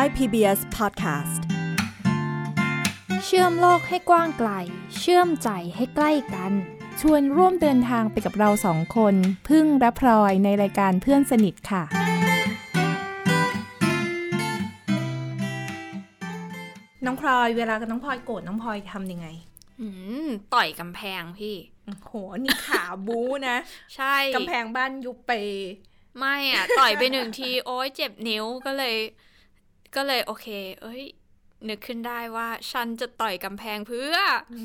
Thai PBS Podcast เชื่อมโลกให้กว้างไกล เชื่อมใจให้ใกล้กัน ชวนร่วมเดินทางไปกับเราสองคน พึ่งและพลอยในรายการเพื่อนสนิทค่ะ น้องพลอยเวลาน้องพลอยโกรธน้องพลอยทำยังไง อืมต่อยกำแพงพี่ โห นี่ขาบูนะ ใช่กำแพงบ้านยุบไป ไม่อะ ต่อยไปหนึ่งที โอ้ยเจ็บนิ้วก็เลย ก็เลยโอเค เอ้ย นึกขึ้นได้ว่า ฉันจะต่อยกำแพงเพื่ออื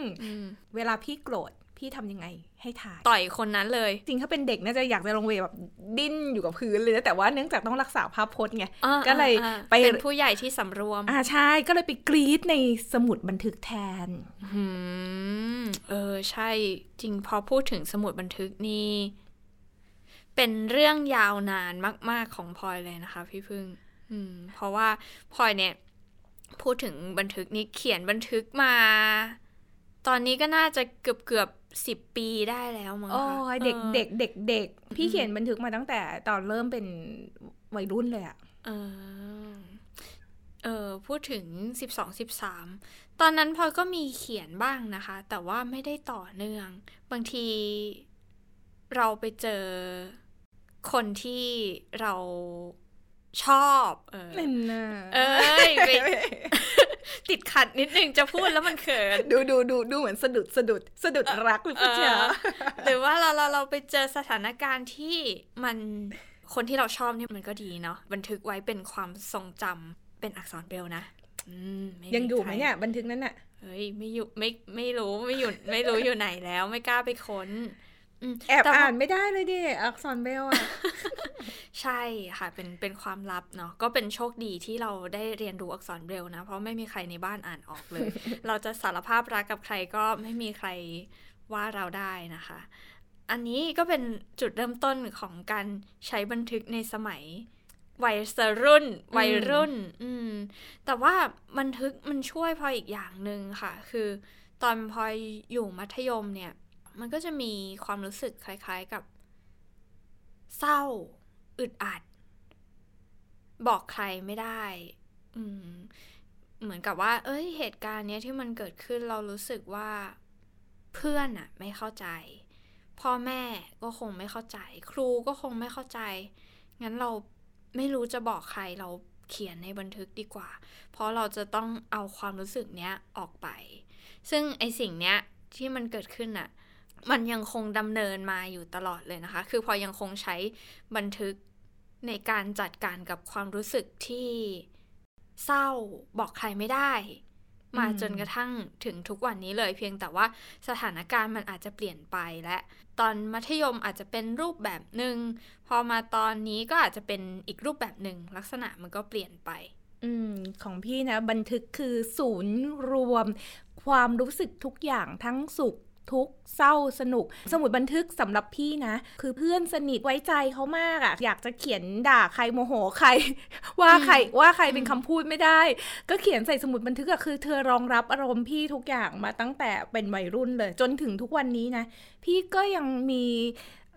มอืมเวลาพี่โกรธพี่ทำยังไง ให้ถ่าย ต่อยคนนั้นเลย จริงถ้าเป็นเด็กน่าจะอยากจะลงไปแบบดิ้นอยู่กับพื้นเลยนะแต่ว่าเนื่องจากต้องรักษาภาพพจน์ไงอ่าก็เลยอ่าไปเป็นผู้ใหญ่ที่สำรวม อ่าใช่ก็เลยไปกรีดในสมุดบันทึกแทนอืมเออใช่จริงพอพูดถึงสมุดบันทึกนี่เป็นเรื่องยาวนานมาก ๆ ของพลอยเลยนะคะ พี่พึ่งอืม เพราะว่าพลอยเนี่ย พูดถึงบันทึกนี้เขียนบันทึกมา ตอนนี้ก็น่าจะเกือบเกือบสิบปีได้แล้วมั้งโอ้คะยเด็กออเด็กเด็กเด็กพี่เขียนบันทึกมาตั้งแต่ตอนเริ่มเป็นวัยรุ่นเลยอะเออเออพูดถึงสิบสองสิบสามตอนนั้นพลอยก็มีเขียนบ้างนะคะ แต่ว่าไม่ได้ต่อเนื่อง บางทีเราไปเจอคนที่เรา ชอบเออนั่นน่ะเอ้ยไปติดขัดนิดนึงจะพูดแล้วมันเขิน ดูดูดูดูเหมือนสะดุดสะดุดสะดุดรักหรือเปล่าจ๊ะหรือว่าเราเราเราไปเจอสถานการณ์ที่มันคนที่เราชอบนี่มันก็ดีเนาะบันทึกไว้เป็นความทรงจำเป็นอักษรเบรลนะอืมไยังอยู่ไหมใครเนี่ยบันทึกนั้นน่ะเฮ้ยไม่อยู่ไม่ไม่รู้ไม่อยู่ไม่รู้อยู่ไหนแล้วไม่กล้าไปค้นมแอบแต่ว่อ่านไม่ได้เลยดิอักษรเบลอะ ใช่ค่ะ เป็นเป็นความลับเนาะก็เป็นโชคดีที่เราได้เรียนรู้อักษรเบรลนะ เพราะไม่มีใครในบ้านอ่านออกเลย เราจะสารภาพรักกับใครก็ไม่มีใครว่าเราได้นะคะ อันนี้ก็เป็นจุดเริ่มต้นของการใช้บันทึกในสมัยวัยรุ่นวัยรุ่น อืม แต่ว่าบันทึกมันช่วยพลอยอีกอย่างหนึ่งค่ะ คือตอนพลอยอยู่มัธยมเนี่ย มันก็จะมีความรู้สึกคล้าย ๆกับเศร้า อึดอัด บอกใครไม่ได้ อืม เหมือนกับว่า เอ้ย เหตุการณ์เนี้ยที่มันเกิดขึ้นเรารู้สึกว่าเพื่อนอะไม่เข้าใจ พ่อแม่ก็คงไม่เข้าใจ ครูก็คงไม่เข้าใจ งั้นเราไม่รู้จะบอกใครเราเขียนในบันทึกดีกว่า เพราะเราจะต้องเอาความรู้สึกเนี้ยออกไป ซึ่งไอสิ่งเนี้ยที่มันเกิดขึ้นน่ะ มันยังคงดำเนินมาอยู่ตลอดเลยนะคะ คือพอยังคงใช้บันทึกในการจัดการกับความรู้สึกที่เศร้าบอกใครไม่ได้ มาจนกระทั่งถึงทุกวันนี้เลย เพียงแต่ว่าสถานการณ์มันอาจจะเปลี่ยนไปและตอนมัธยมอาจจะเป็นรูปแบบหนึ่งพอมาตอนนี้ก็อาจจะเป็นอีกรูปแบบหนึ่งลักษณะมันก็เปลี่ยนไป อืมของพี่นะ บันทึกคือศูนย์รวม ความรู้สึกทุกอย่างทั้งสุข ทุกข์เศร้าสนุก สมุดบันทึกสำหรับพี่นะ คือเพื่อนสนิทไว้ใจเขามากอะ่ะ อยากจะเขียนด่าใครโมโหใคร ว่าใครว่าใครเป็นคำพูดไม่ได้ ก็เขียนใส่สมุดบันทึกอะคือเธอรองรับอารมณ์พี่ทุกอย่างมาตั้งแต่เป็นวัยรุ่นเลย จนถึงทุกวันนี้นะ พี่ก็ยังมี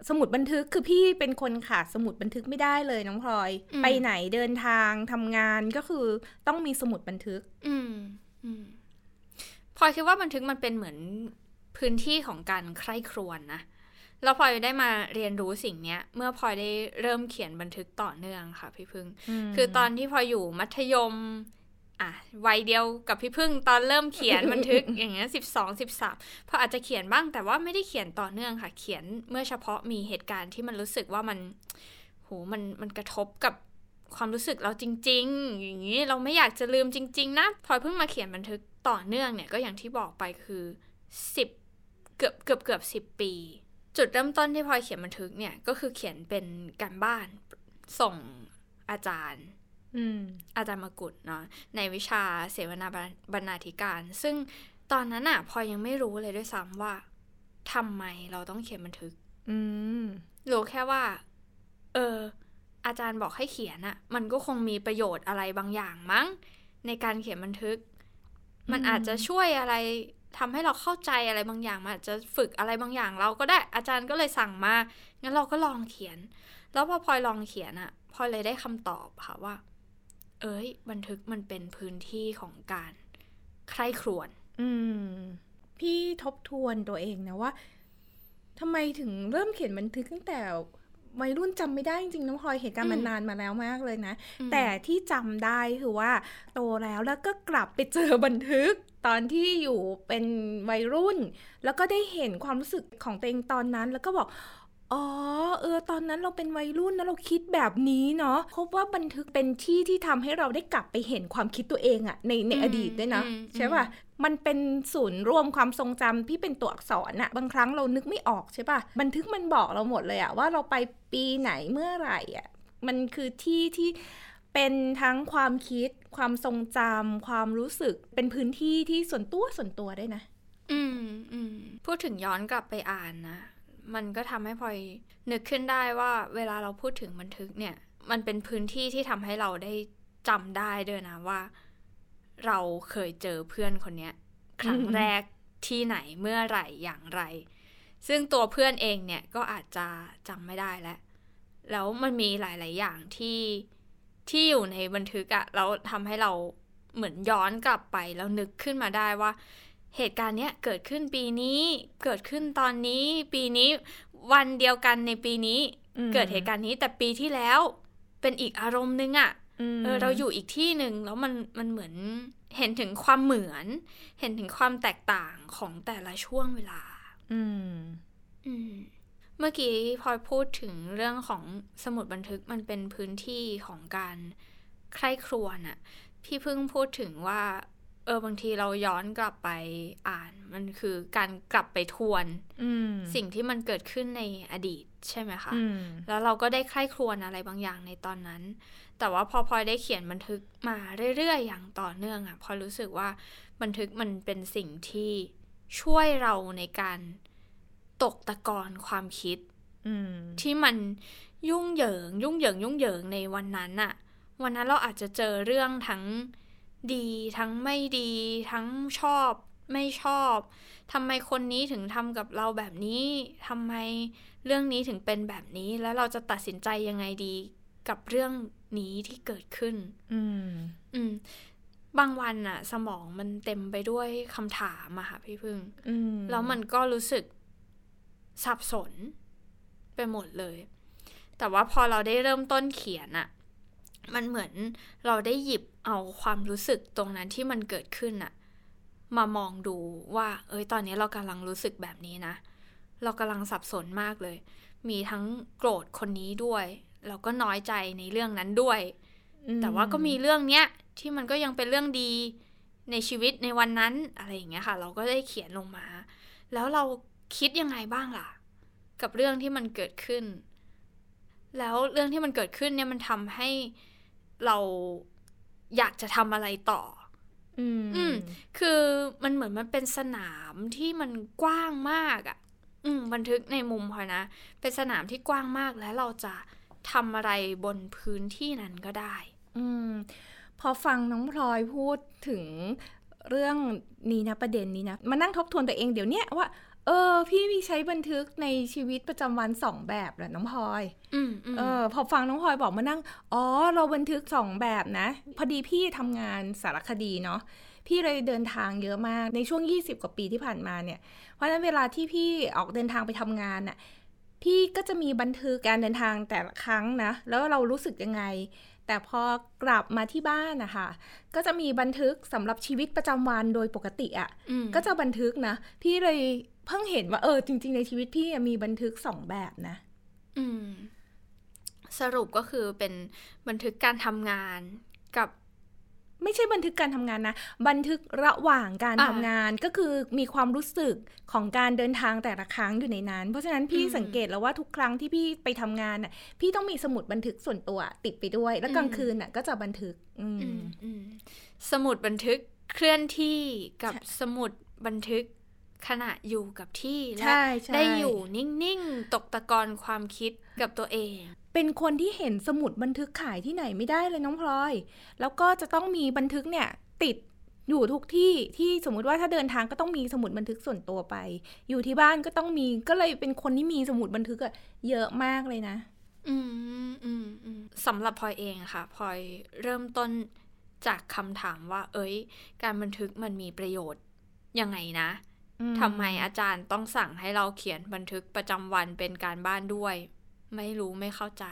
สมุดบันทึกคือพี่เป็นคนขาดสมุดบันทึกไม่ได้เลยน้องพลอยอืมไปไหนเดินทางทำงานก็คือต้องมีสมุดบันทึกอืมอืมพลอยคิดว่าบันทึกมันเป็นเหมือน พื้นที่ของการใคร่ครวญนะแล้วพลอยได้มาเรียนรู้สิ่งเนี้ย เมื่อพลอยได้เริ่มเขียนบันทึกต่อเนื่องค่ะพี่พึ่ง คือตอนที่พลอยอยู่มัธยม อะวัยเดียวกับพี่พึ่ง ตอนเริ่มเขียนบันทึกอย่างเงี้ยสิบสองสิบสามพออาจจะเขียนบ้างแต่ว่าไม่ได้เขียนต่อเนื่องค่ะ เขียนเมื่อเฉพาะมีเหตุการณ์ที่มันรู้สึกว่ามันโหมันมันกระทบกับความรู้สึกเราจริง ๆ อย่างนี้เราไม่อยากจะลืมจริง ๆ นะพลอยเพิ่งมาเขียนบันทึกต่อเนื่องเนี่ยก็อย่างที่บอกไปคือสิบ เกือบเกือบเกือบสิบปี จุดเริ่มต้นที่พลอยเขียนบันทึกเนี่ย ก็คือเขียนเป็นการบ้านส่งอาจารย์อืมอาจารย์มกุฎเนาะในวิชาเสวนาบรรณาธิการ ซึ่งตอนนั้นอะพลอยยังไม่รู้เลยด้วยซ้ำว่าทำไมเราต้องเขียนบันทึก อืมรู้แค่ว่า เออ อาจารย์บอกให้เขียนอะมันก็คงมีประโยชน์อะไรบางอย่างมั้ง ในการเขียนบันทึก มันอาจจะช่วยอะไร ทำให้เราเข้าใจอะไรบางอย่างมันอาจจะฝึกอะไรบางอย่างเราก็ได้อาจารย์ก็เลยสั่งมางั้นเราก็ลองเขียน แล้วพอพลอยลองเขียนอะพลอยเลยได้คำตอบค่ะว่า เอ้ย บันทึกมันเป็นพื้นที่ของการใคร่ครวญอืม พี่ทบทวนตัวเองนะว่าทำไมถึงเริ่มเขียนบันทึกตั้งแต่วัยรุ่นจำไม่ได้จริงๆน้องพลอยเหตุการณ์มันนานมาแล้วมากเลยนะ แต่ที่จำได้คือว่า โตแล้วแล้วก็กลับไปเจอบันทึก ตอนที่อยู่เป็นวัยรุ่น แล้วก็ได้เห็นความรู้สึกของตัวเองตอนนั้น แล้วก็บอกอ๋อเออตอนนั้นเราเป็นวัยรุ่นนะเราคิดแบบนี้เนาะพบว่าบันทึกเป็นที่ที่ทำให้เราได้กลับไปเห็นความคิดตัวเองอะในในอดีตด้วยนะใช่ป่ะมันเป็นศูนย์รวมความทรงจำที่เป็นตัวอักษรอะบางครั้งเรานึกไม่ออกใช่ป่ะบันทึกมันบอกเราหมดเลยอะว่าเราไปปีไหนเมื่อไหร่อะมันคือที่ที่เป็นทั้งความคิด ความทรงจำความรู้สึกเป็นพื้นที่ที่ส่วนตัวส่วนตัวได้นะ อืมอืมพูดถึงย้อนกลับไปอ่านนะ มันก็ทำให้พลอยนึกขึ้นได้ว่าเวลาเราพูดถึงบันทึกเนี่ย มันเป็นพื้นที่ที่ทำให้เราได้จำได้ด้วยนะว่า เราเคยเจอเพื่อนคนเนี้ย ครั้งแรกที่ไหนเมื่อไหร่อย่างไร ซึ่งตัวเพื่อนเองเนี่ยก็อาจจะจำไม่ได้แล้ว แล้วมันมีหลาย ๆ อย่างที่ ที่อยู่ในบันทึกอะแล้วทำให้เราเหมือนย้อนกลับไปแล้วนึกขึ้นมาได้ว่า เหตุการณ์เนี้ยเกิดขึ้นปีนี้เกิดขึ้นตอนนี้ ปีนี้วันเดียวกันในปีนี้อืมเกิดเหตุการณ์นี้แต่ปีที่แล้วเป็นอีกอารมณ์นึงอะมเออเราอยู่อีกที่หนึ่งแล้วมันมันเหมือนเห็นถึงความเหมือน เห็นถึงความแตกต่างของแต่ละช่วงเวลา อืม อืม เมื่อกี้พลอยพูดถึงเรื่องของสมุดบันทึกมันเป็นพื้นที่ของการใคร่ครวญอะพี่เพิ่งพูดถึงว่า เออบางทีเราย้อนกลับไปอ่าน มันคือการกลับไปทวนอืมสิ่งที่มันเกิดขึ้นในอดีตใช่ไหมคะอืมแล้วเราก็ได้ใคร่ครวญอะไรบางอย่างในตอนนั้น แต่ว่าพอพลอยได้เขียนบันทึกมาเรื่อยๆอย่างต่อเนื่องอะพลอยรู้สึกว่าบันทึกมันเป็นสิ่งที่ช่วยเราในการ ตกตะกอนความคิดอืมที่มันยุ่งเหยิง ยุ่งเหยิง ยุ่งเหยิงในวันนั้นอะวันนั้นเราอาจจะเจอเรื่องทั้งดีทั้งไม่ดี ทั้งชอบไม่ชอบทำไมคนนี้ถึงทำกับเราแบบนี้ทำไมเรื่องนี้ถึงเป็นแบบนี้ แล้วเราจะตัดสินใจยังไงดีกับเรื่องนี้ที่เกิดขึ้น อืม อืม บางวันอะสมองมันเต็มไปด้วยคำถามอะค่ะพี่พึ่งอืมแล้วมันก็รู้สึก สับสนไปหมดเลย แต่ว่าพอเราได้เริ่มต้นเขียนอะมันเหมือนเราได้หยิบเอาความรู้สึกตรงนั้นที่มันเกิดขึ้นอะมามองดูว่า เอ้ย ตอนนี้เรากำลังรู้สึกแบบนี้นะ เรากำลังสับสนมากเลย มีทั้งโกรธคนนี้ด้วยแล้วก็น้อยใจในเรื่องนั้นด้วยอืมแต่ว่าก็มีเรื่องเนี้ยที่มันก็ยังเป็นเรื่องดีในชีวิตในวันนั้นอะไรอย่างเงี้ยค่ะ เราก็ได้เขียนลงมา แล้วเรา คิดยังไงบ้างล่ะ กับเรื่องที่มันเกิดขึ้น แล้วเรื่องที่มันเกิดขึ้นเนี่ยมันทำให้เราอยากจะทำอะไรต่อ อืมอืมคือมันเหมือนมันเป็นสนามที่มันกว้างมากอะ่ะ อืม บันทึกในมุมพลอยนะ เป็นสนามที่กว้างมากแล้วเราจะทำอะไรบนพื้นที่นั้นก็ได้ อืม พอฟังน้องพลอยพูดถึงเรื่องนี้นะประเด็นนี้นะมานั่งทบทวนตัวเองเดี๋ยวเนี้ยว่า เออ พี่มีใช้บันทึกในชีวิตประจำวันสองแบบแหละน้องพลอยอืมอืมเออ พอฟังน้องพลอยบอกมานั่ง อ๋อ เราบันทึกสองแบบนะ พอดีพี่ทำงานสารคดีเนาะพี่เลยเดินทางเยอะมากในช่วง 20 กว่าปีที่ผ่านมาเนี่ย เพราะฉะนั้นเวลาที่พี่ออกเดินทางไปทำงานน่ะพี่ก็จะมีบันทึกการเดินทางแต่ละครั้งนะ แล้วเรารู้สึกยังไง แต่พอกลับมาที่บ้านนะคะก็จะมีบันทึกสำหรับชีวิตประจำวันโดยปกติอะ่ะอืมก็จะบันทึกนะ พี่เลย เพิ่งเห็นว่าเออจริง ๆ ในชีวิตพี่อะมีบันทึกสองแบบนะ อืม สรุปก็คือเป็นบันทึกการทำงานกับไม่ใช่บันทึกการทำงานนะ บันทึกระหว่างการอ่าทำงานก็คือมีความรู้สึกของการเดินทางแต่ละครั้งอยู่ในนั้น เพราะฉะนั้นพี่อืมสังเกตแล้วว่าทุกครั้งที่พี่ไปทำงานน่ะ พี่ต้องมีสมุดบันทึกส่วนตัวติดไปด้วย แล้วกลางอืมคืนน่ะก็จะบันทึกอืมอืมอืมสมุดบันทึกเคลื่อนที่กับใช่สมุดบันทึก ขณะอยู่กับที่และใช่ใช่ได้อยู่นิ่งๆ ตกตะกอนความคิดกับตัวเอง เป็นคนที่เห็นสมุดบันทึกขายที่ไหนไม่ได้เลยน้องพลอย แล้วก็จะต้องมีบันทึกเนี่ยติดอยู่ทุกที่ที่สมมุติว่าถ้าเดินทางก็ต้องมีสมุดบันทึกส่วนตัวไป อยู่ที่บ้านก็ต้องมีก็เลยเป็นคนที่มีสมุดบันทึกอะเยอะมากเลยนะ อืมอืมอืมสำหรับพลอยเองค่ะพลอยเริ่มต้นจากคำถามว่า เอ้ย การบันทึกมันมีประโยชน์ยังไงนะ ทำไมอาจารย์ต้องสั่งให้เราเขียนบันทึกประจำวันเป็นการบ้านด้วย ไม่รู้ไม่เข้าใจ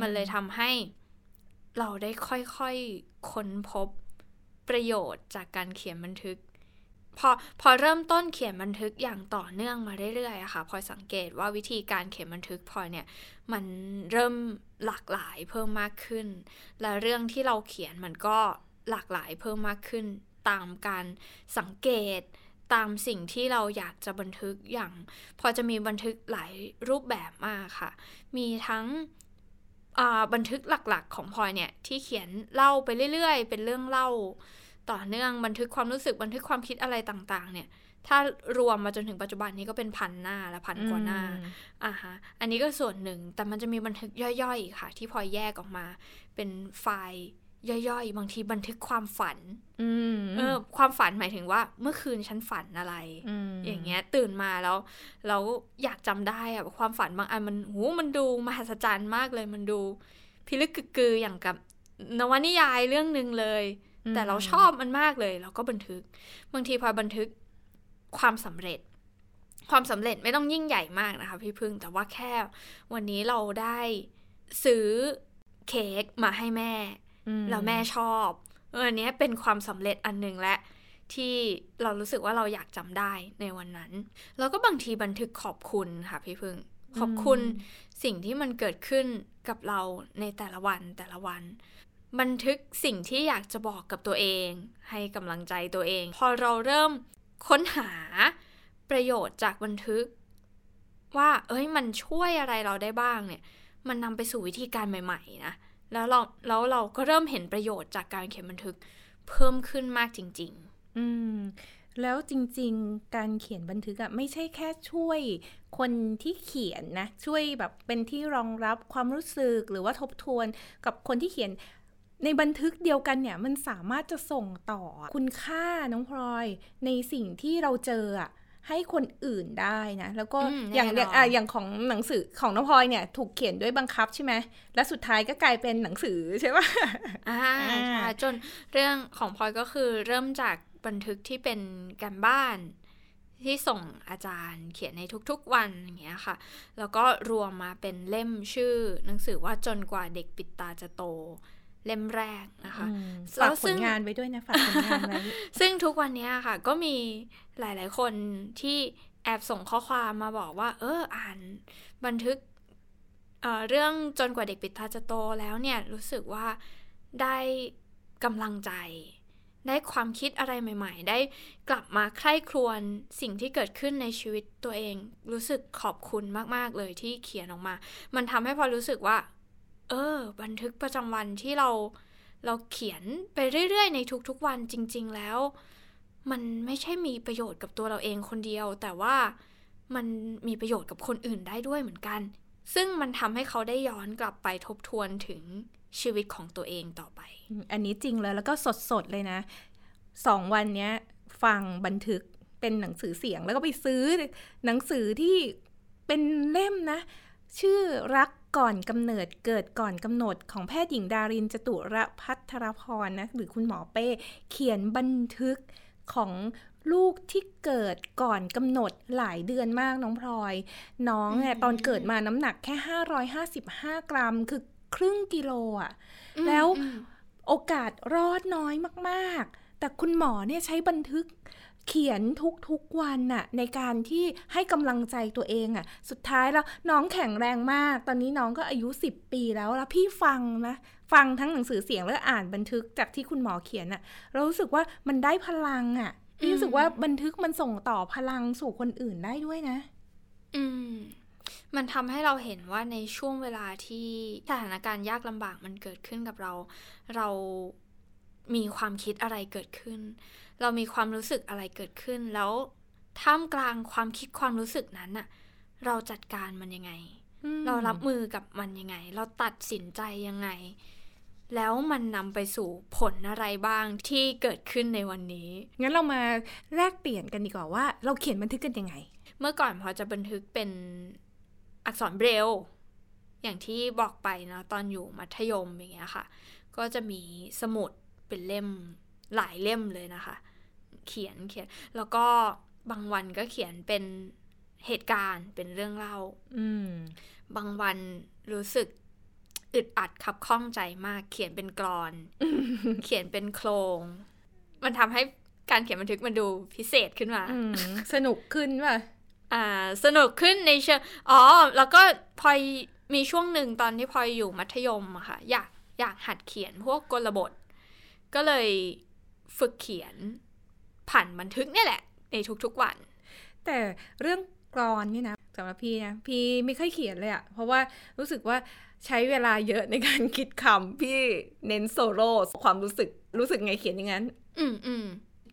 มันเลยทำให้เราได้ค่อยๆค้นพบประโยชน์จากการเขียนบันทึก พอพอเริ่มต้นเขียนบันทึกอย่างต่อเนื่องมาเรื่อยๆอะค่ะพลอยสังเกตว่าวิธีการเขียนบันทึกพลอยเนี่ยมันเริ่มหลากหลายเพิ่มมากขึ้น และเรื่องที่เราเขียนมันก็หลากหลายเพิ่มมากขึ้น ตามการสังเกต ตามสิ่งที่เราอยากจะบันทึกอย่าง พอจะมีบันทึกหลายรูปแบบมากค่ะ มีทั้งบันทึกหลักๆ ของพลอยเนี่ยที่เขียนเล่าไปเรื่อยๆ เป็นเรื่องเล่า ต่อเนื่องบันทึกความรู้สึกบันทึกความคิดอะไรต่างๆ เนี่ยถ้ารวมมาจนถึงปัจจุบันนี้ก็เป็นพันหน้าและพันกว่าหน้าอ่าฮะ อันนี้ก็ส่วนหนึ่งแต่มันจะมีบันทึกย่อยๆ ค่ะ ที่พลอยแยกออกมาเป็นไฟล์ ย่อยๆ บางทีบันทึกความฝันเออ ความฝันหมายถึงว่า เมื่อคืนฉันฝันอะไรอย่างเงี้ย ตื่นมาแล้วแล้วอยากจำได้อะความฝันบางอันมันหูมันดูมหัศจรรย์มากเลยมันดู พิลึกกึกืออย่างกับนวนิยายเรื่องหนึ่งเลย แต่เราชอบมันมากเลย เราก็บันทึก บางทีพอบันทึกความสำเร็จ ความสำเร็จไม่ต้องยิ่งใหญ่มากนะคะ พี่พึ่งแต่ว่าแค่ วันนี้เราได้ซื้อเค้กมาให้แม่ แล้วแม่ชอบอันนี้เป็นความสำเร็จอันหนึ่งและที่เรารู้สึกว่าเราอยากจำได้ในวันนั้น แล้วก็บางทีบันทึกขอบคุณค่ะพี่พึ่ง ขอบคุณสิ่งที่มันเกิดขึ้นกับเราในแต่ละวันแต่ละวัน บันทึกสิ่งที่อยากจะบอกกับตัวเอง ให้กำลังใจตัวเอง พอเราเริ่มค้นหาประโยชน์จากบันทึก ว่า เอ้ยมันช่วยอะไรเราได้บ้างเนี่ย มันนำไปสู่วิธีการใหม่ ๆ นะ แล้วเราแล้วเราก็เริ่มเห็นประโยชน์จากการเขียนบันทึกเพิ่มขึ้นมากจริง ๆ อืมแล้วจริงๆ การเขียนบันทึกอะไม่ใช่แค่ช่วยคนที่เขียนนะ ช่วยแบบเป็นที่รองรับความรู้สึกหรือว่าทบทวนกับคนที่เขียนในบันทึกเดียวกันเนี่ย มันสามารถจะส่งต่อคุณค่าน้องพลอย ในสิ่งที่เราเจออะ ให้คนอื่นได้นะ แล้วก็อย่างอ่าอย่างของหนังสือของน้องพลอยเนี่ย ถูกเขียนด้วยบังคับใช่ไหมและสุดท้ายก็กลายเป็นหนังสือใช่ไหมอ่าใช่จนเรื่องของพลอยก็คือเริ่มจากบันทึกที่เป็นการบ้านที่ส่งอาจารย์เขียนในทุกๆวันอย่างเงี้ยค่ะ แล้วก็รวมมาเป็นเล่มชื่อหนังสือว่าจนกว่าเด็กปิดตาจะโต เล่มแรกนะคะฝากผลงานไว้ด้วยนะฝากผลงานไว้ซึ่งทุกวันนี้ค่ะ ก็มีหลาย ๆ คนที่แอบส่งข้อความมาบอกว่า เอออ่านบันทึกเเรื่องจนกว่าเด็กปิดตาจะโตแล้วเนี่ย รู้สึกว่าได้กำลังใจ ได้ความคิดอะไรใหม่ ๆ ได้กลับมาใคร่ครวญสิ่งที่เกิดขึ้นในชีวิตตัวเอง รู้สึกขอบคุณมาก ๆ เลยที่เขียนออกมา มันทำให้พอรู้สึกว่า เออ บันทึกประจำวันที่เราเราเขียนไปเรื่อยๆ ในทุกๆวันจริง ๆ แล้ว มันไม่ใช่มีประโยชน์กับตัวเราเองคนเดียว แต่ว่ามันมีประโยชน์กับคนอื่นได้ด้วยเหมือนกัน ซึ่งมันทำให้เขาได้ย้อนกลับไปทบทวนถึงชีวิตของตัวเองต่อไป อันนี้จริงเลยแล้วก็สดๆเลยนะสองวันนี้ฟังบันทึกเป็นหนังสือเสียงแล้วก็ไปซื้อหนังสือที่เป็นเล่มนะ ชื่อรัก ก่อนกำเนิดเกิดก่อนกำหนดของแพทย์หญิงดารินจตุรพัทรพรนะหรือคุณหมอเป้ เขียนบันทึกของลูกที่เกิดก่อนกำหนดหลายเดือนมากน้องพลอย น้องเนี่ยตอนเกิดมาน้ำหนักแค่ 555 กรัม คือครึ่งกิโลอะแล้วโอกาสรอดน้อยมาก ๆ แต่คุณหมอเนี่ยใช้บันทึก เขียนทุกๆวันน่ะในการที่ให้กำลังใจตัวเองอะ่ะสุดท้ายแล้วน้องแข็งแรงมาก ตอนนี้น้องก็อายุ 10 ปีแล้วแล้วพี่ฟังนะฟังทั้งหนังสือเสียงแล้วอ่านบันทึกจากที่คุณหมอเขียนอะ่ะเรารู้สึกว่ามันได้พลังอะ่ะพี่รู้สึกว่าบันทึกมันส่งต่อพลังสู่คนอื่นได้ด้วยนะ อืมมันทำให้เราเห็นว่าในช่วงเวลาที่สถานการณ์ยากลำบากมันเกิดขึ้นกับเรา เรา มีความคิดอะไรเกิดขึ้น เรามีความรู้สึกอะไรเกิดขึ้น แล้วท่ามกลางความคิดความรู้สึกนั้นน่ะเราจัดการมันยังไง เรารับมือกับมันยังไง เราตัดสินใจยังไง แล้วมันนำไปสู่ผลอะไรบ้างที่เกิดขึ้นในวันนี้ งั้นเรามาแลกเปลี่ยนกันดีกว่าว่า เราเขียนบันทึกกันยังไง เมื่อก่อนพอจะบันทึกเป็นอักษรเบรลอย่างที่บอกไปนะตอนอยู่มัธยมอย่างเงี้ยค่ะ ก็จะมีสมุด เป็นเล่มหลายเล่มเลยนะคะ เขียนเขียน แล้วก็บางวันก็เขียนเป็นเหตุการณ์เป็นเรื่องเล่า อืมบางวันรู้สึกอึดอัดขับข้องใจมาก เขียนเป็นกรอน เขียนเป็นโครง มันทำให้การเขียนบันทึกมันดูพิเศษขึ้นมาอืมสนุกขึ้นป่ะอ่า สนุกขึ้นในเชิงอ๋อ แล้วก็พลอยมีช่วงหนึ่งตอนที่พลอยอยู่มัธยมอะค่ะ อยากอยากหัดเขียนพวกกลบท ก็เลยฝึกเขียนผ่านบันทึกเนี่ยแหละ ในทุกๆวัน แต่เรื่องกรอนนี่นะสำหรับพี่นะพี่ไม่ค่อยเขียนเลยอะเพราะว่ารู้สึกว่าใช้เวลาเยอะในการคิดคำพี่เน้นโซโล่ความรู้สึกรู้สึกไงเขียนอย่างนั้น อืมอืม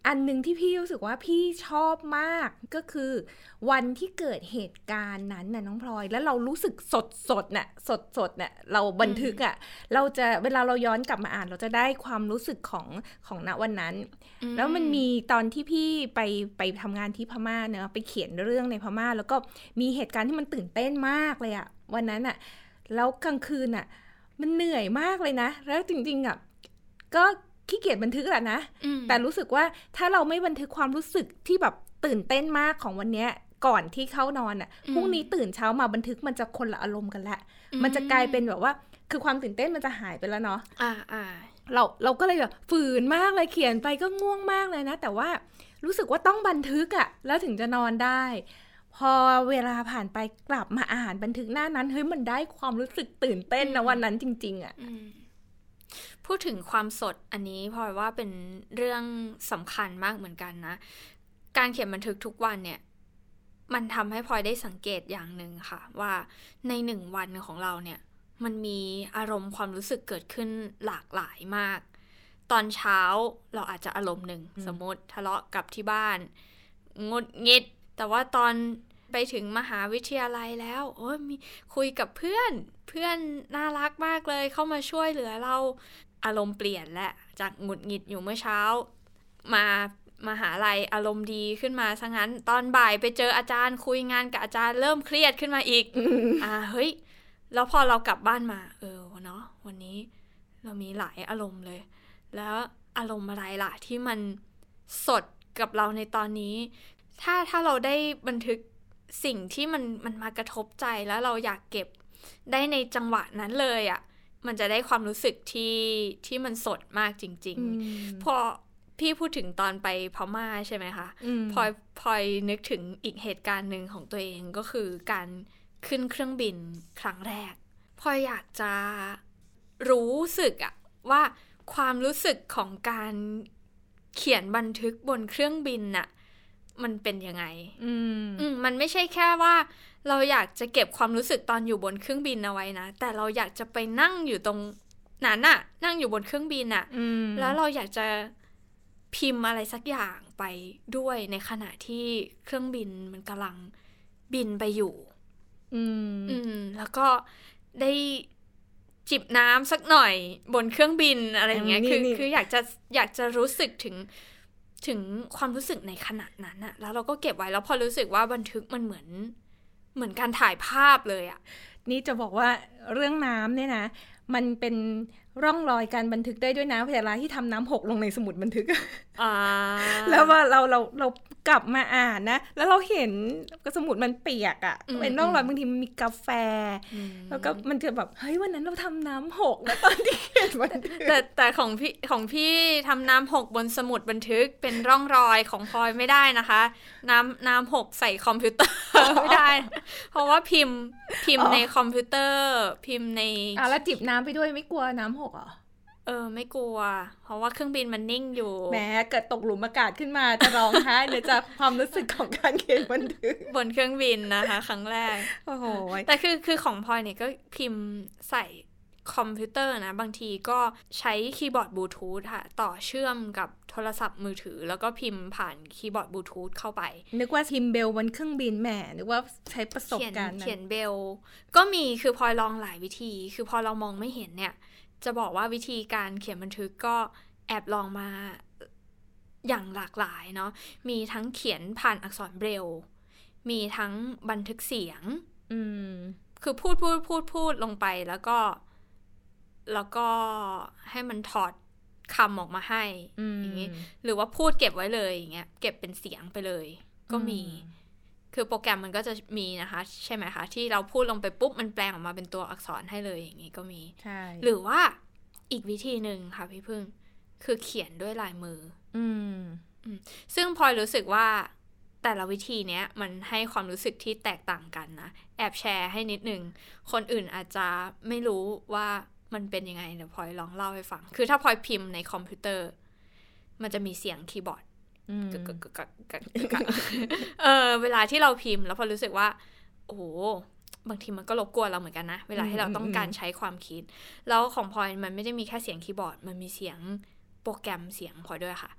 อันหนึ่งที่พี่รู้สึกว่าพี่ชอบมากก็คือ วันที่เกิดเหตุการณ์นั้นน่ะน้องพลอย แล้วเรารู้สึกสดสดน่ะสดสดน่ะเราบันทึกอะเราจะเวลาเราย้อนกลับมาอ่าน เราจะได้ความรู้สึกของของณวันนั้นอืมแล้วมันมีตอนที่พี่ไปไปทำงานที่พม่าเนอะไปเขียนเรื่องในพม่า แล้วก็มีเหตุการณ์ที่มันตื่นเต้นมากเลยอะวันนั้นอะแล้วกลางคืนอะมันเหนื่อยมากเลยนะ แล้วจริงๆอะก็ ขี้เกียจบันทึกแหละนะอืมแต่รู้สึกว่าถ้าเราไม่บันทึกความรู้สึกที่แบบตื่นเต้นมากของวันเนี้ยก่อนที่เข้านอนอะอืมพรุ่งนี้ตื่นเช้ามาบันทึกมันจะคนละอารมณ์กันละอืมมันจะกลายเป็นแบบว่า คือความตื่นเต้นมันจะหายไปแล้วเนาะอ่าอ่าเราเราก็เลยแบบฝืนมากเลยเขียนไปก็ง่วงมากเลยนะ แต่ว่ารู้สึกว่าต้องบันทึกอะแล้วถึงจะนอนได้ พอเวลาผ่านไปกลับมาอ่านบันทึกหน้านั้นเฮ้ยมันได้ความรู้สึกตื่นเต้นนะวันนั้นจริง ๆอะอืม พูดถึงความสดอันนี้พลอยว่าเป็นเรื่องสำคัญมากเหมือนกันนะ การเขียนบันทึกทุกวันเนี่ย มันทำให้พลอยได้สังเกตอย่างหนึ่งค่ะ ว่าในหนึ่งวันของเราเนี่ย มันมีอารมณ์ความรู้สึกเกิดขึ้นหลากหลายมาก ตอนเช้าเราอาจจะอารมณ์หนึ่งสมมติทะเลาะกับที่บ้านงดงิดแต่ว่าตอนไปถึงมหาวิทยาลัยแล้ว โอ้ยมีคุยกับเพื่อน เพื่อนน่ารักมากเลยเข้ามาช่วยเหลือเรา อารมณ์เปลี่ยนและจากหงุดหงิดอยู่เมื่อเช้า มามาหาลัยอารมณ์ดีขึ้นมาซะงั้น ตอนบ่ายไปเจออาจารย์คุยงานกับอาจารย์เริ่มเครียดขึ้นมาอีก อ่าเฮ้ย แล้วพอเรากลับบ้านมา เออเนาะวันนี้เรามีหลายอารมณ์เลย แล้วอารมณ์อะไรล่ะ ที่มันสดกับเราในตอนนี้ ถ้าถ้าเราได้บันทึกสิ่งที่มันมันมากระทบใจแล้วเราอยากเก็บได้ในจังหวะนั้นเลยอะ่ะ มันจะได้ความรู้สึกที่ที่มันสดมากจริง ๆ พอพี่พูดถึงตอนไปพม่าใช่ไหมคะมพลอยพลอยนึกถึงอีกเหตุการณ์หนึ่งของตัวเองก็คือการขึ้นเครื่องบินครั้งแรกพลอยอยากจะรู้สึกอะว่าความรู้สึกของการเขียนบันทึกบนเครื่องบินน่ะ มันเป็นยังไงอืมอืมมันไม่ใช่แค่ว่า เราอยากจะเก็บความรู้สึกตอนอยู่บนเครื่องบินเอาไว้นะ แต่เราอยากจะไปนั่งอยู่ตรงนั้นน่ะ นั่งอยู่บนเครื่องบินน่ะอืมแล้วเราอยากจะพิมพ์อะไรสักอย่างไปด้วยในขณะที่เครื่องบินมันกำลังบินไปอยู่ อืม อืม แล้วก็ได้จิบน้ำสักหน่อยบนเครื่องบินอะไรอย่างเงี้ย คือ คืออยากจะอยากจะรู้สึกถึง ถึงความรู้สึกในขณะนั้นอะแล้วเราก็เก็บไว้แล้วพอรู้สึกว่าบันทึกมันเหมือน เหมือนการถ่ายภาพเลยอะนี่จะบอกว่าเรื่องน้ำเนี่ยนะ มันเป็น ร่องรอยการบันทึกได้ด้วยนะเวลาที่ทำน้ำหกลงในสมุดบันทึกอ่าแล้วว่าเราเราเรากลับมาอ่านนะ แล้วเราเห็นสมุดมันเปียกอะ่ะอืมเป็นร่องรอยบางทีมันมีกาแฟอืมแล้วก็มันจะแบบเฮ้ยวันนั้นเราทำน้ำหกนะตอนที่เขียนบันทึกแต่แต่ของพี่ของพี่ทำน้ำหกบนสมุดบันทึกเป็นร่องรอยของพลอยไม่ได้นะคะ น้ำน้ำหกใส่คอมพิวเตอร์ไม่ได้ เพราะว่าพิมพ์พิมพ์ในคอมพิวเตอร์พิมพ์ในอะแล้วจิบน้ำไปด้วยไม่กลัวน้ำหกเหรอเออ ไม่กลัว เพราะว่าเครื่องบินมันนิ่งอยู่แหม้เกิดตกหลุมอากาศขึ้นมาจะร้องไห้เลยจากความรู้สึกของการเขียนบันทึกบนเครื่องบินนะคะ ครั้งแรกโอ้โหแต่คือคือของพลอยเนี่ยก็พิมพ์ใส่คอมพิวเตอร์นะ บางทีก็ใช้คีย์บอร์ดบลูทูธค่ะ ต่อเชื่อมกับโทรศัพท์มือถือ แล้วก็พิมพ์ผ่านคีย์บอร์ดบลูทูธเข้าไป นึกว่าทิมเบลบนเครื่องบินแหมนึกว่าใช้ประสบเขียนการณ์นั้นเขียนเบล ก็มีคือพลอยลองหลายวิธี คือพอเรามองไม่เห็นเนี่ย จะบอกว่าวิธีการเขียนบันทึกก็แอบลองมาอย่างหลากหลายเนาะ มีทั้งเขียนผ่านอักษรเบรล มีทั้งบันทึกเสียง อืม คือพูดพูดพูดพูดลงไปแล้วก็ แล้วก็ให้มันถอดคำออกมาให้อย่างนี้ หรือว่าพูดเก็บไว้เลยอย่างเงี้ย เก็บเป็นเสียงไปเลย ก็มี คือโปรแกรมมันก็จะมีนะคะ ใช่ไหมคะ ที่เราพูดลงไปปุ๊บ มันแปลงออกมาเป็นตัวอักษรให้เลยอย่างนี้ก็มีใช่หรือว่าอีกวิธีหนึ่งค่ะพี่พึ่ง คือเขียนด้วยลายมือ อืมซึ่งพลอยรู้สึกว่าแต่ละวิธีเนี้ยมันให้ความรู้สึกที่แตกต่างกันนะ แอบแชร์ให้นิดนึง คนอื่นอาจจะไม่รู้ว่ามันเป็นยังไงเดี๋ยวพลอยลองเล่าให้ฟัง คือถ้าพลอยพิมพ์ในคอมพิวเตอร์ มันจะมีเสียงคีย์บอร์ด กึกกึกกึกกึกกึกกึกเออเวลาที่เราพิมพ์ แล้วพอรู้สึกว่า โอ้โหบางทีมันก็รบกวนเราเหมือนกันนะ เวลาที่เราต้องการใช้ความคิด แล้วของพลอยมันไม่ได้มีแค่เสียงคีย์บอร์ด มันมีเสียงโปรแกรมเสียงพลอยด้วยค่ะ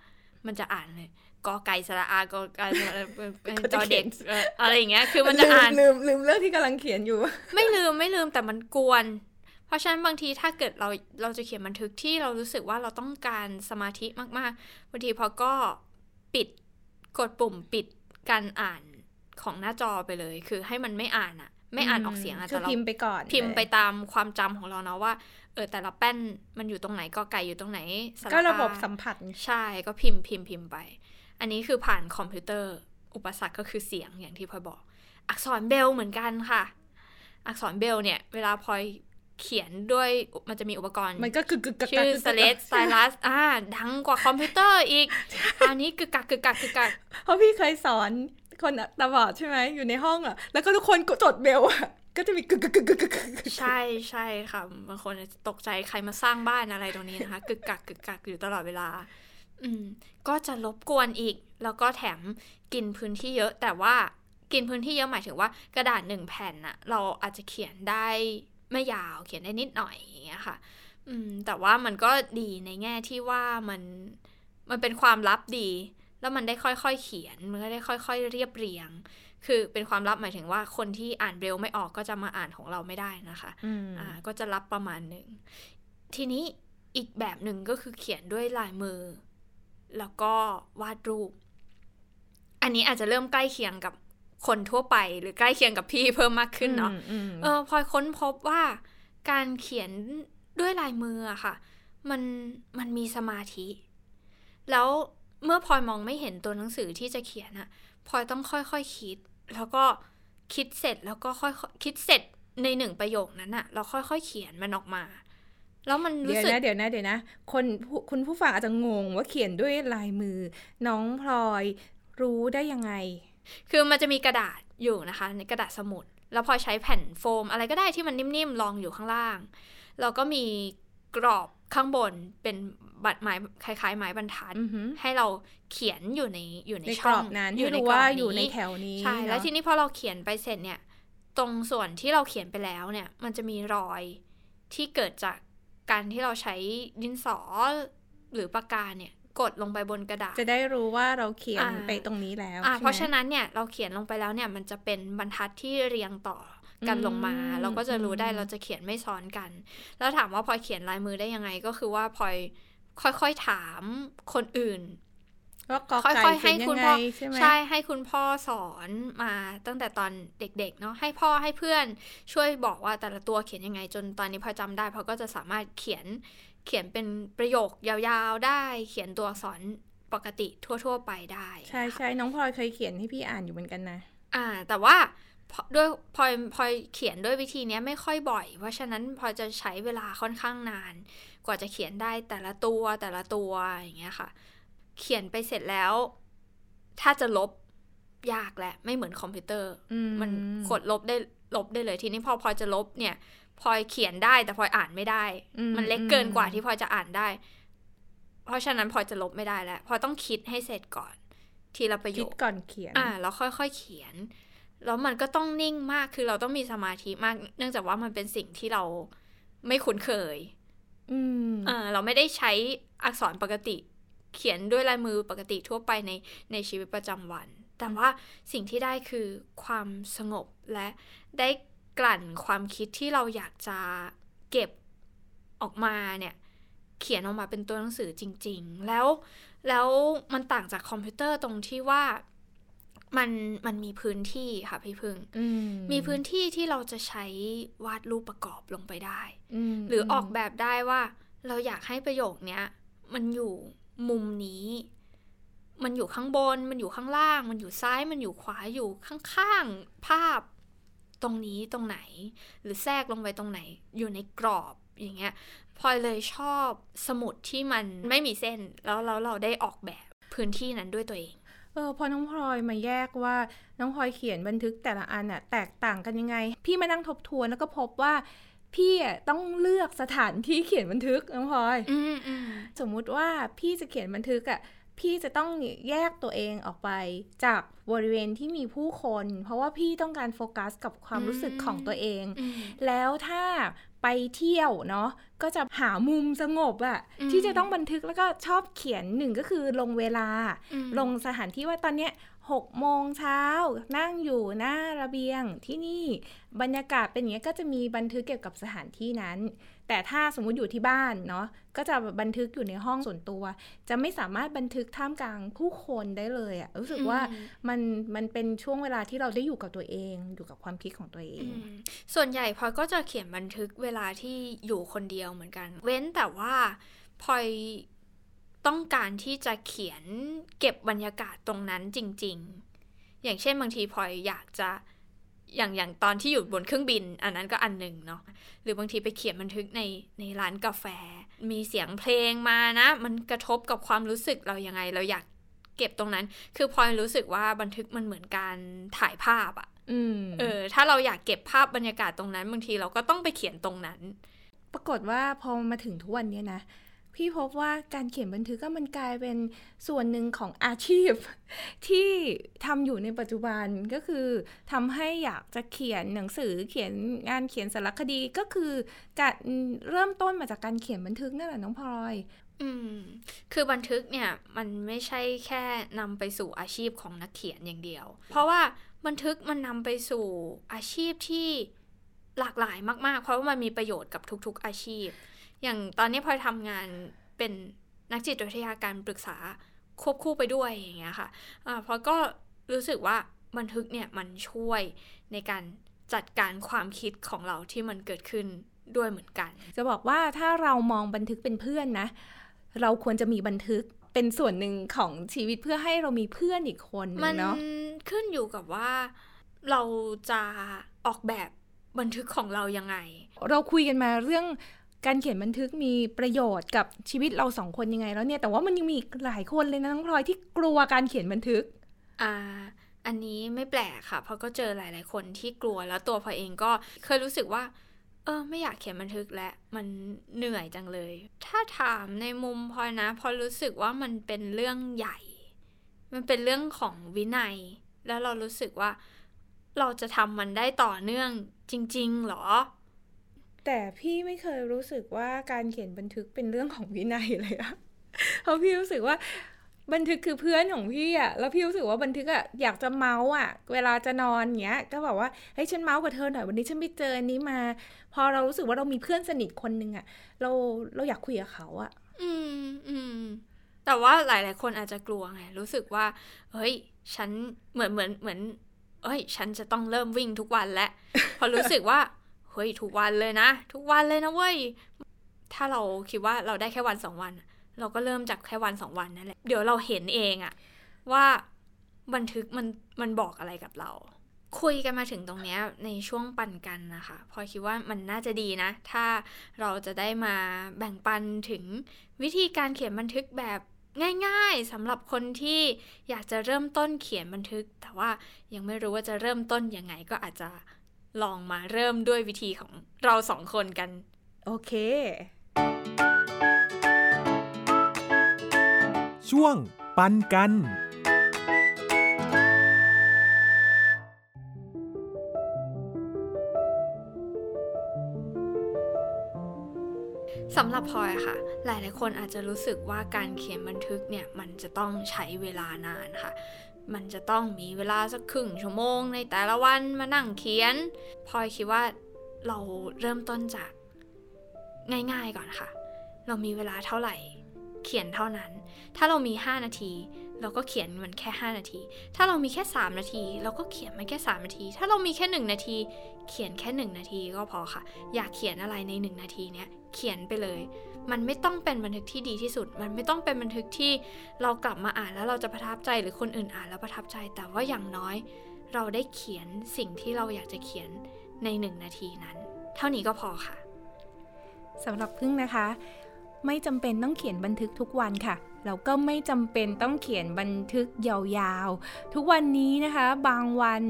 มันจะอ่านเลยกอไก่สระอากอไก่จอเด็กอะไรอย่างเงี้ย คือมันจะอ่านลืมลืมเรื่องที่กำลังเขียนอยู่ ไม่ลืมไม่ลืมแต่มันกวน เพราะฉะนั้นบางทีถ้าเกิดเราเราจะเขียนบันทึกที่เรารู้สึกว่าเราต้องการสมาธิมากๆบางทีพอก็ ปิด กดปุ่มปิดการอ่านของหน้าจอไปเลย คือให้มันไม่อ่านอะไม่อ่านออกเสียงอะแต่เราพิมพ์ไปก่อน พิมพ์ไปตามความจำของเราเนาะว่าเออแต่ละแป้นมันอยู่ตรงไหนก็ไก่อยู่ตรงไหนก็ระบบสัมผัสใช่ก็พิมพ์พิมพ์พิมพ์ไป อันนี้คือผ่านคอมพิวเตอร์ อุปสรรคก็คือเสียงอย่างที่พลอยบอก อักษรเบรลล์เหมือนกันค่ะ อักษรเบรลล์เนี่ย เวลาพลอย เขียนด้วยมันจะมีอุปกรณ์ มันก็กึกกึกกักชื่อ slate stylus อ่าดังกว่าคอมพิวเตอร์อีกอันนี้กึกกักกึกกักกึกกักเพราะพี่เคยสอนคนตาบอดใช่ไหมอยู่ในห้องอะ แล้วก็ทุกคนกดจดเบรลล์อะก็จะมีกึกกึกกึกกึกกึกกึกใช่ใช่ค่ะบางคนตกใจใครมาสร้างบ้านอะไรตรงนี้นะคะกึกกักกึกกักอยู่ตลอดเวลา อืม ก็จะรบกวนอีก แล้วก็แถมกินพื้นที่เยอะ แต่ว่ากินพื้นที่เยอะหมายถึงว่ากระดาษหนึ่งแผ่นน่ะ เราอาจจะเขียนได้ ไม่ยาวเขียนได้นิดหน่อยอย่างเงี้ยค่ะ อืม แต่ว่ามันก็ดีในแง่ที่ว่ามันมันเป็นความลับดี แล้วมันได้ค่อยๆเขียน มันก็ได้ค่อยๆเรียบเรียง คือเป็นความลับหมายถึงว่าคนที่อ่านเบลไม่ออกก็จะมาอ่านของเราไม่ได้นะคะอ่า ก็จะรับประมาณหนึ่ง ทีนี้อีกแบบหนึ่งก็คือเขียนด้วยลายมือ แล้วก็วาดรูป อันนี้อาจจะเริ่มใกล้เคียงกับ คนทั่วไปหรือใกล้เคียงกับพี่เพิ่มมากขึ้นเนาะเออพลอยค้นพบว่าการเขียนด้วยลายมืออะค่ะ มันมันมีสมาธิ แล้วเมื่อพลอยมองไม่เห็นตัวหนังสือที่จะเขียนอะพลอยต้องค่อยๆคคิด แล้วก็คิดเสร็จแล้วก็ค่อยๆคิดเสร็จในหนึ่งประโยคนั้นอะเราค่อยๆเขียนมันออกมา แล้วมันเดี๋รู้ยวสึกนะเดี๋ยวนะเดี๋ยวนะ คนผู้คุณผู้ฟังอาจจะงงว่าเขียนด้วยลายมือ น้องพลอยรู้ได้ยังไง คือมันจะมีกระดาษอยู่นะคะ ในกระดาษสมุด แล้วพอใช้แผ่นโฟม อะไรก็ได้ที่มันนิ่มๆรองอยู่ข้างล่าง แล้วก็มีกรอบข้างบนเป็นบัตรไม้คล้ายๆ ไม้บรรทัดอือหือให้เราเขียนอยู่ในอยู่ในในกช่รอองบนั้นอที่ยู่ในรู้กรว่าอบอยู่ในนี้แถวนี้ใช่แล้วเนอะทีนี้พอเราเขียนไปเสร็จเนี่ย ตรงส่วนที่เราเขียนไปแล้วเนี่ย มันจะมีรอยที่เกิดจากการที่เราใช้ดินสอหรือปากกาเนี่ย กดลงไปบนกระดาษ จะได้รู้ว่าเราเขียนอ่าไปตรงนี้แล้วอ่าใช่ไหมเพราะฉะนั้นเนี่ยเราเขียนลงไปแล้วเนี่ยมันจะเป็นบรรทัดที่เรียงต่อกันลงมาอืมเราก็จะรู้ได้อืมเราจะเขียนไม่ซ้อนกัน แล้วถามว่าพลอยเขียนลายมือได้ยังไงก็คือว่าพลอยค่อยๆถามคนอื่นก็กอค่ไก่อยๆให้เขียนคุยัณงไงพ่อใช่ไหมใช่ให้คุณพ่อสอนมาตั้งแต่ตอนเด็กๆเนาะให้พ่อให้เพื่อนช่วยบอกว่าแต่ละตัวเขียนยังไงจนตอนนี้พอจำได้พอก็จะสามารถเขียน เขียนเป็นประโยคยาวๆได้ เขียนตัวอักษรปกติทั่ว ๆ ไปได้ ใช่ใช่น้องพลอยเคยเขียนให้พี่อ่านอยู่เหมือนกันนะ อ่า แต่ว่าพอด้วยพลอยพลอยเขียนด้วยวิธีเนี้ยไม่ค่อยบ่อย เพราะฉะนั้นพลอยจะใช้เวลาค่อนข้างนาน กว่าจะเขียนได้แต่ละตัวแต่ละตัวอย่างเงี้ยค่ะ เขียนไปเสร็จแล้ว ถ้าจะลบยากแหละ ไม่เหมือนคอมพิวเตอร์อืมมันกดลบได้ลบได้เลยทีนี้พอพลอยจะลบเนี่ย พลอยเขียนได้แต่พลอยอ่านไม่ได้อืมันเล็กเกินกว่าที่พลอยจะอ่านได้ เพราะฉะนั้นพลอยจะลบไม่ได้แล้วพลอยต้องคิดให้เสร็จก่อน ทีละประโยคิดคก่อนเขียน อ่าแล้วค่อยๆเขียน แล้วมันก็ต้องนิ่งมากคือเราต้องมีสมาธิมาก เนื่องจากว่ามันเป็นสิ่งที่เราไม่คุ้นเคย อืมอ่าเราไม่ได้ใช้อักษรปกติ เขียนด้วยลายมือปกติทั่วไปในในชีวิตประจำวัน แต่ว่าสิ่งที่ได้คือความสงบและได้ กลั่นความคิดที่เราอยากจะเก็บออกมาเนี่ยเขียนออกมาเป็นตัวหนังสือจริง ๆ แล้วแล้วมันต่างจากคอมพิวเตอร์ตรงที่ว่ามันมันมีพื้นที่ค่ะพี่พึ่งอืมมีพื้นที่ที่เราจะใช้วาดรูปประกอบลงไปได้มหรือออกแบบได้ว่า เราอยากให้ประโยคเนี้ยมันอยู่มุมนี้ มันอยู่ข้างบน มันอยู่ข้างล่าง มันอยู่ซ้าย มันอยู่ขวาอยู่ข้างๆภาพ ตรงนี้ตรงไหน หรือแทรกลงไปตรงไหน อยู่ในกรอบอย่างเงี้ยพลอยเลยชอบสมุดที่มันไม่มีเส้นแล้วแล้วเราได้ออกแบบพื้นที่นั้นด้วยตัวเองเออพอน้องพลอยมาแยกว่าน้องพลอยเขียนบันทึกแต่ละอันอะแตกต่างกันยังไง พี่มานั่งทบทวนแล้วก็พบว่า พี่อะต้องเลือกสถานที่เขียนบันทึกน้องพลอยอืมอืมสมมุติว่าพี่จะเขียนบันทึกอะ พี่จะต้องแยกตัวเองออกไปจากบริเวณที่มีผู้คน เพราะว่าพี่ต้องการโฟกัสกับความรู้สึกของตัวเองอืมแล้วถ้าไปเที่ยวเนาะก็จะหามุมสงบอะอืมที่จะต้องบันทึกแล้วก็ชอบเขียนหนึ่งก็คือลงเวลาอืมลงสถานที่ว่าตอนเนี้ยหกโมงเช้านั่งอยู่หน้าระเบียงที่นี่บรรยากาศเป็นอย่างเงี้ยก็จะมีบันทึกเกี่ยวกับสถานที่นั้น แต่ถ้าสมมุติอยู่ที่บ้านเนาะก็จะบันทึกอยู่ในห้องส่วนตัว จะไม่สามารถบันทึกท่ามกลางผู้คนได้เลยอะรู้สึกว่าอืมมันมันเป็นช่วงเวลาที่เราได้อยู่กับตัวเอง อยู่กับความคิดของตัวเองอืมส่วนใหญ่พลอยก็จะเขียนบันทึกเวลาที่อยู่คนเดียวเหมือนกัน เว้นแต่ว่าพลอยต้องการที่จะเขียนเก็บบรรยากาศตรงนั้นจริง ๆ อย่างเช่นบางทีพลอยอยากจะ อย่างอย่างตอนที่อยู่บนเครื่องบิน อันนั้นก็อันหนึ่งเนาะหรือบางทีไปเขียนบันทึกในในร้านกาแฟ มีเสียงเพลงมานะ มันกระทบกับความรู้สึกเรายังไง เราอยากเก็บตรงนั้น คือพลอยรู้สึกว่าบันทึกมันเหมือนการถ่ายภาพอะอืมเออ ถ้าเราอยากเก็บภาพบรรยากาศตรงนั้น บางทีเราก็ต้องไปเขียนตรงนั้น ปรากฏว่าพอมาถึงทุกวันเนี้ยนะ พี่พบว่าการเขียนบันทึกก็มันกลายเป็นส่วนหนึ่งของอาชีพ ที่ทำอยู่ในปัจจุบันก็คือทำให้อยากจะเขียนหนังสือเขียนงานเขียนสารคดีก็คือการเริ่มต้นมาจากการเขียนบันทึกนั่นแหละน้องพลอยอืมคือบันทึกเนี่ยมันไม่ใช่แค่นำไปสู่อาชีพของนักเขียนอย่างเดียว เพราะว่าบันทึกมันนำไปสู่อาชีพที่หลากหลายมาก ๆ เพราะว่ามันมีประโยชน์กับทุก ๆ อาชีพ อย่างตอนนี้พลอยทำงานเป็นนักจิตวิทยาการปรึกษาควบคู่ไปด้วยอย่างเงี้ยค่ะอ่าพลอยก็รู้สึกว่าบันทึกเนี่ยมันช่วยในการจัดการความคิดของเราที่มันเกิดขึ้นด้วยเหมือนกัน จะบอกว่าถ้าเรามองบันทึกเป็นเพื่อนนะ เราควรจะมีบันทึกเป็นส่วนหนึ่งของชีวิตเพื่อให้เรามีเพื่อนอีกคนหนึมังนเนาะขึ้นอยู่กับว่าเราจะออกแบบบันทึกของเรายังไง เราคุยกันมาเรื่อง การเขียนบันทึกมีประโยชน์กับชีวิตเราสองคนยังไงแล้วเนี่ย แต่ว่ามันยังมีหลายคนเลยนะน้องพลอยที่กลัวการเขียนบันทึก อ่า อันนี้ไม่แปลกค่ะ เพราะก็เจอหลาย ๆ คนที่กลัวแล้วตัวพลอยเองก็เคยรู้สึกว่า เออ ไม่อยากเขียนบันทึกและมันเหนื่อยจังเลย ถ้าถามในมุมพลอยนะพลอยรู้สึกว่ามันเป็นเรื่องใหญ่ มันเป็นเรื่องของวินัย แล้วเรารู้สึกว่า เราจะทำมันได้ต่อเนื่องจริง ๆ หรอ แต่พี่ไม่เคยรู้สึกว่าการเขียนบันทึกเป็นเรื่องของวินัยเลยอะเพราะพี่รู้สึกว่าบันทึกคือเพื่อนของพี่อะแล้วพี่รู้สึกว่าบันทึกอะอยากจะเมาส์อะเวลาจะนอนเงี้ย ก็บอกว่าเฮ้ยฉันเมาส์กับเธอหน่อยวันนี้ฉันไปเจออันนี้มา พอเรารู้สึกว่าเรามีเพื่อนสนิทคนหนึ่งอะเราเราอยากคุยกับเขาอะอืมอืมแต่ว่าหลาย ๆ คนอาจจะกลัวไงรู้สึกว่า เฮ้ย ฉันเหมือนเหมือนเหมือนเอ้ย ฉันจะต้องเริ่มวิ่งทุกวันแล้วพอรู้สึกว่า เฮ้ยทุกวันเลยนะ ทุกวันเลยนะเว้ย ถ้าเราคิดว่าเราได้แค่วันสองวัน เราก็เริ่มจากแค่วันสองวันนั่นแหละ เดี๋ยวเราเห็นเองอะว่าบันทึกมันมันบอกอะไรกับเรา คุยกันมาถึงตรงเนี้ยในช่วงปันกันนะคะ พอคิดว่ามันน่าจะดีนะ ถ้าเราจะได้มาแบ่งปันถึงวิธีการเขียนบันทึกแบบง่ายๆสำหรับคนที่อยากจะเริ่มต้นเขียนบันทึก แต่ว่ายังไม่รู้ว่าจะเริ่มต้นยังไงก็อาจจะ ลองมาเริ่มด้วยวิธีของเราสองคนกัน โอเค ช่วงปันกัน สำหรับพลอยอะค่ะ หลาย ๆ คนอาจจะรู้สึกว่าการเขียนบันทึกเนี่ย มันจะต้องใช้เวลานานค่ะ มันจะต้องมีเวลาสักครึ่งชั่วโมงในแต่ละวันมานั่งเขียนพลอยคิดว่าเราเริ่มต้นจากง่ายๆก่อนค่ะ เรามีเวลาเท่าไหร่ เขียนเท่านั้น ถ้าเรามี 5 นาที เราก็เขียนมันแค่ 5 นาที ถ้าเรามีแค่ 3 นาที เราก็เขียนมันแค่ 3 นาที ถ้าเรามีแค่ 1 นาที เขียนแค่ 1 นาทีก็พอค่ะ อยากเขียนอะไรใน 1 นาทีเนี้ยเขียนไปเลย มันไม่ต้องเป็นบันทึกที่ดีที่สุด มันไม่ต้องเป็นบันทึกที่เรากลับมาอ่านแล้วเราจะประทับใจหรือคนอื่นอ่านแล้วประทับใจ แต่ว่าอย่างน้อยเราได้เขียนสิ่งที่เราอยากจะเขียนในหนึ่งนาทีนั้น เท่านี้ก็พอค่ะสำหรับพึ่งนะคะ ไม่จำเป็นต้องเขียนบันทึกทุกวันค่ะเราก็ไม่จำเป็นต้องเขียนบันทึกยาวๆ ทุกวันนี้นะคะ บางวัน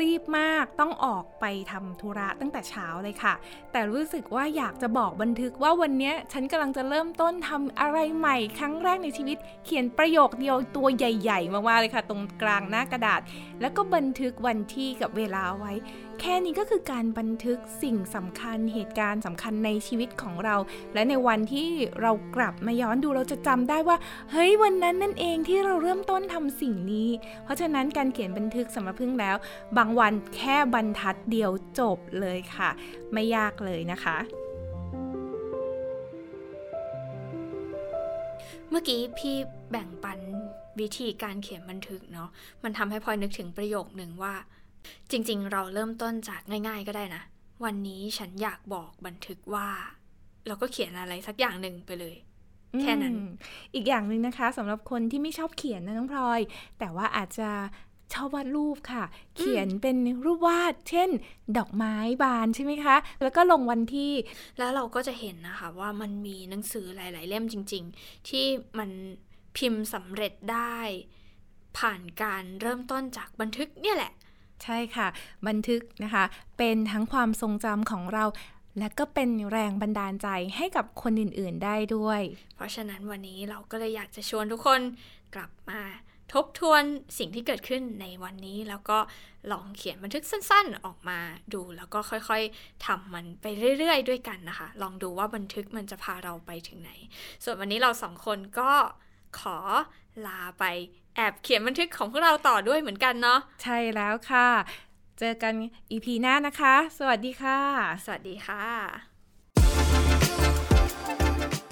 รีบมากต้องออกไปทำธุระตั้งแต่เช้าเลยค่ะ แต่รู้สึกว่าอยากจะบอกบันทึกว่าวันนี้ฉันกำลังจะเริ่มต้นทำอะไรใหม่ ครั้งแรกในชีวิต เขียนประโยคเดียวตัวใหญ่ ๆมากๆเลยค่ะ ตรงกลางหน้ากระดาษ แล้วก็บันทึกวันที่กับเวลาไว้แค่นี้ก็คือการบันทึกสิ่งสำคัญเหตุการณ์สำคัญในชีวิตของเรา และในวันที่เรากลับมาย้อนดูเราจะจำได้ว่า เฮ้ยวันนั้นนั่นเองที่เราเริ่มต้นทำสิ่งนี้ เพราะฉะนั้นการเขียนบันทึกสำหรับพึ่งแล้ว บางวันแค่บรรทัดเดียวจบเลยค่ะ ไม่ยากเลยนะคะเมื่อกี้พี่แบ่งปันวิธีการเขียนบันทึกเนาะ มันทำให้พลอยนึกถึงประโยคหนึ่งว่า จริงๆ เราเริ่มต้นจากง่าย ๆ ก็ได้นะ วันนี้ฉันอยากบอกบันทึกว่า เราก็เขียนอะไรสักอย่างหนึ่งไปเลย แค่นั้นอืมอีกอย่างหนึ่งนะคะสำหรับคนที่ไม่ชอบเขียนนะน้องพลอย แต่ว่าอาจจะชอบวาดรูปค่ะ เขียนเป็นรูปวาด เช่น ดอกไม้บานใช่ไหมคะ แล้วก็ลงวันที่ แล้วเราก็จะเห็นนะคะว่ามันมีหนังสือหลาย ๆ เล่มจริง ๆ ที่มันพิมพ์สำเร็จได้ ผ่านการเริ่มต้นจากบันทึกเนี่ยแหละ ใช่ค่ะ บันทึกนะคะ เป็นทั้งความทรงจำของเรา และก็เป็นแรงบันดาลใจให้กับคนอื่นๆได้ด้วย เพราะฉะนั้นวันนี้เราก็เลยอยากจะชวนทุกคนกลับมาทบทวนสิ่งที่เกิดขึ้นในวันนี้ แล้วก็ลองเขียนบันทึกสั้นๆ ออกมาดู แล้วก็ค่อยๆทำมันไปเรื่อยๆ ด้วยกันนะคะ ลองดูว่าบันทึกมันจะพาเราไปถึงไหน ส่วนวันนี้เราสองคนก็ขอลาไป แอบเขียนบันทึกของพวกเราต่อด้วยเหมือนกันเนาะใช่แล้วค่ะ เจอกัน EP หน้านะคะ สวัสดีค่ะ สวัสดีค่ะ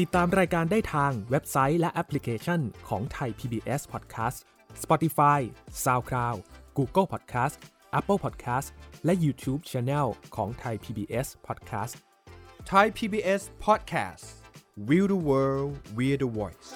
ติดตามรายการได้ทางเว็บไซต์และแอปพลิเคชันของไทย PBS Podcast Spotify SoundCloud Google Podcast Apple Podcast และ YouTube Channel ของไทย PBS Podcast Thai PBS Podcast We the World We the Voice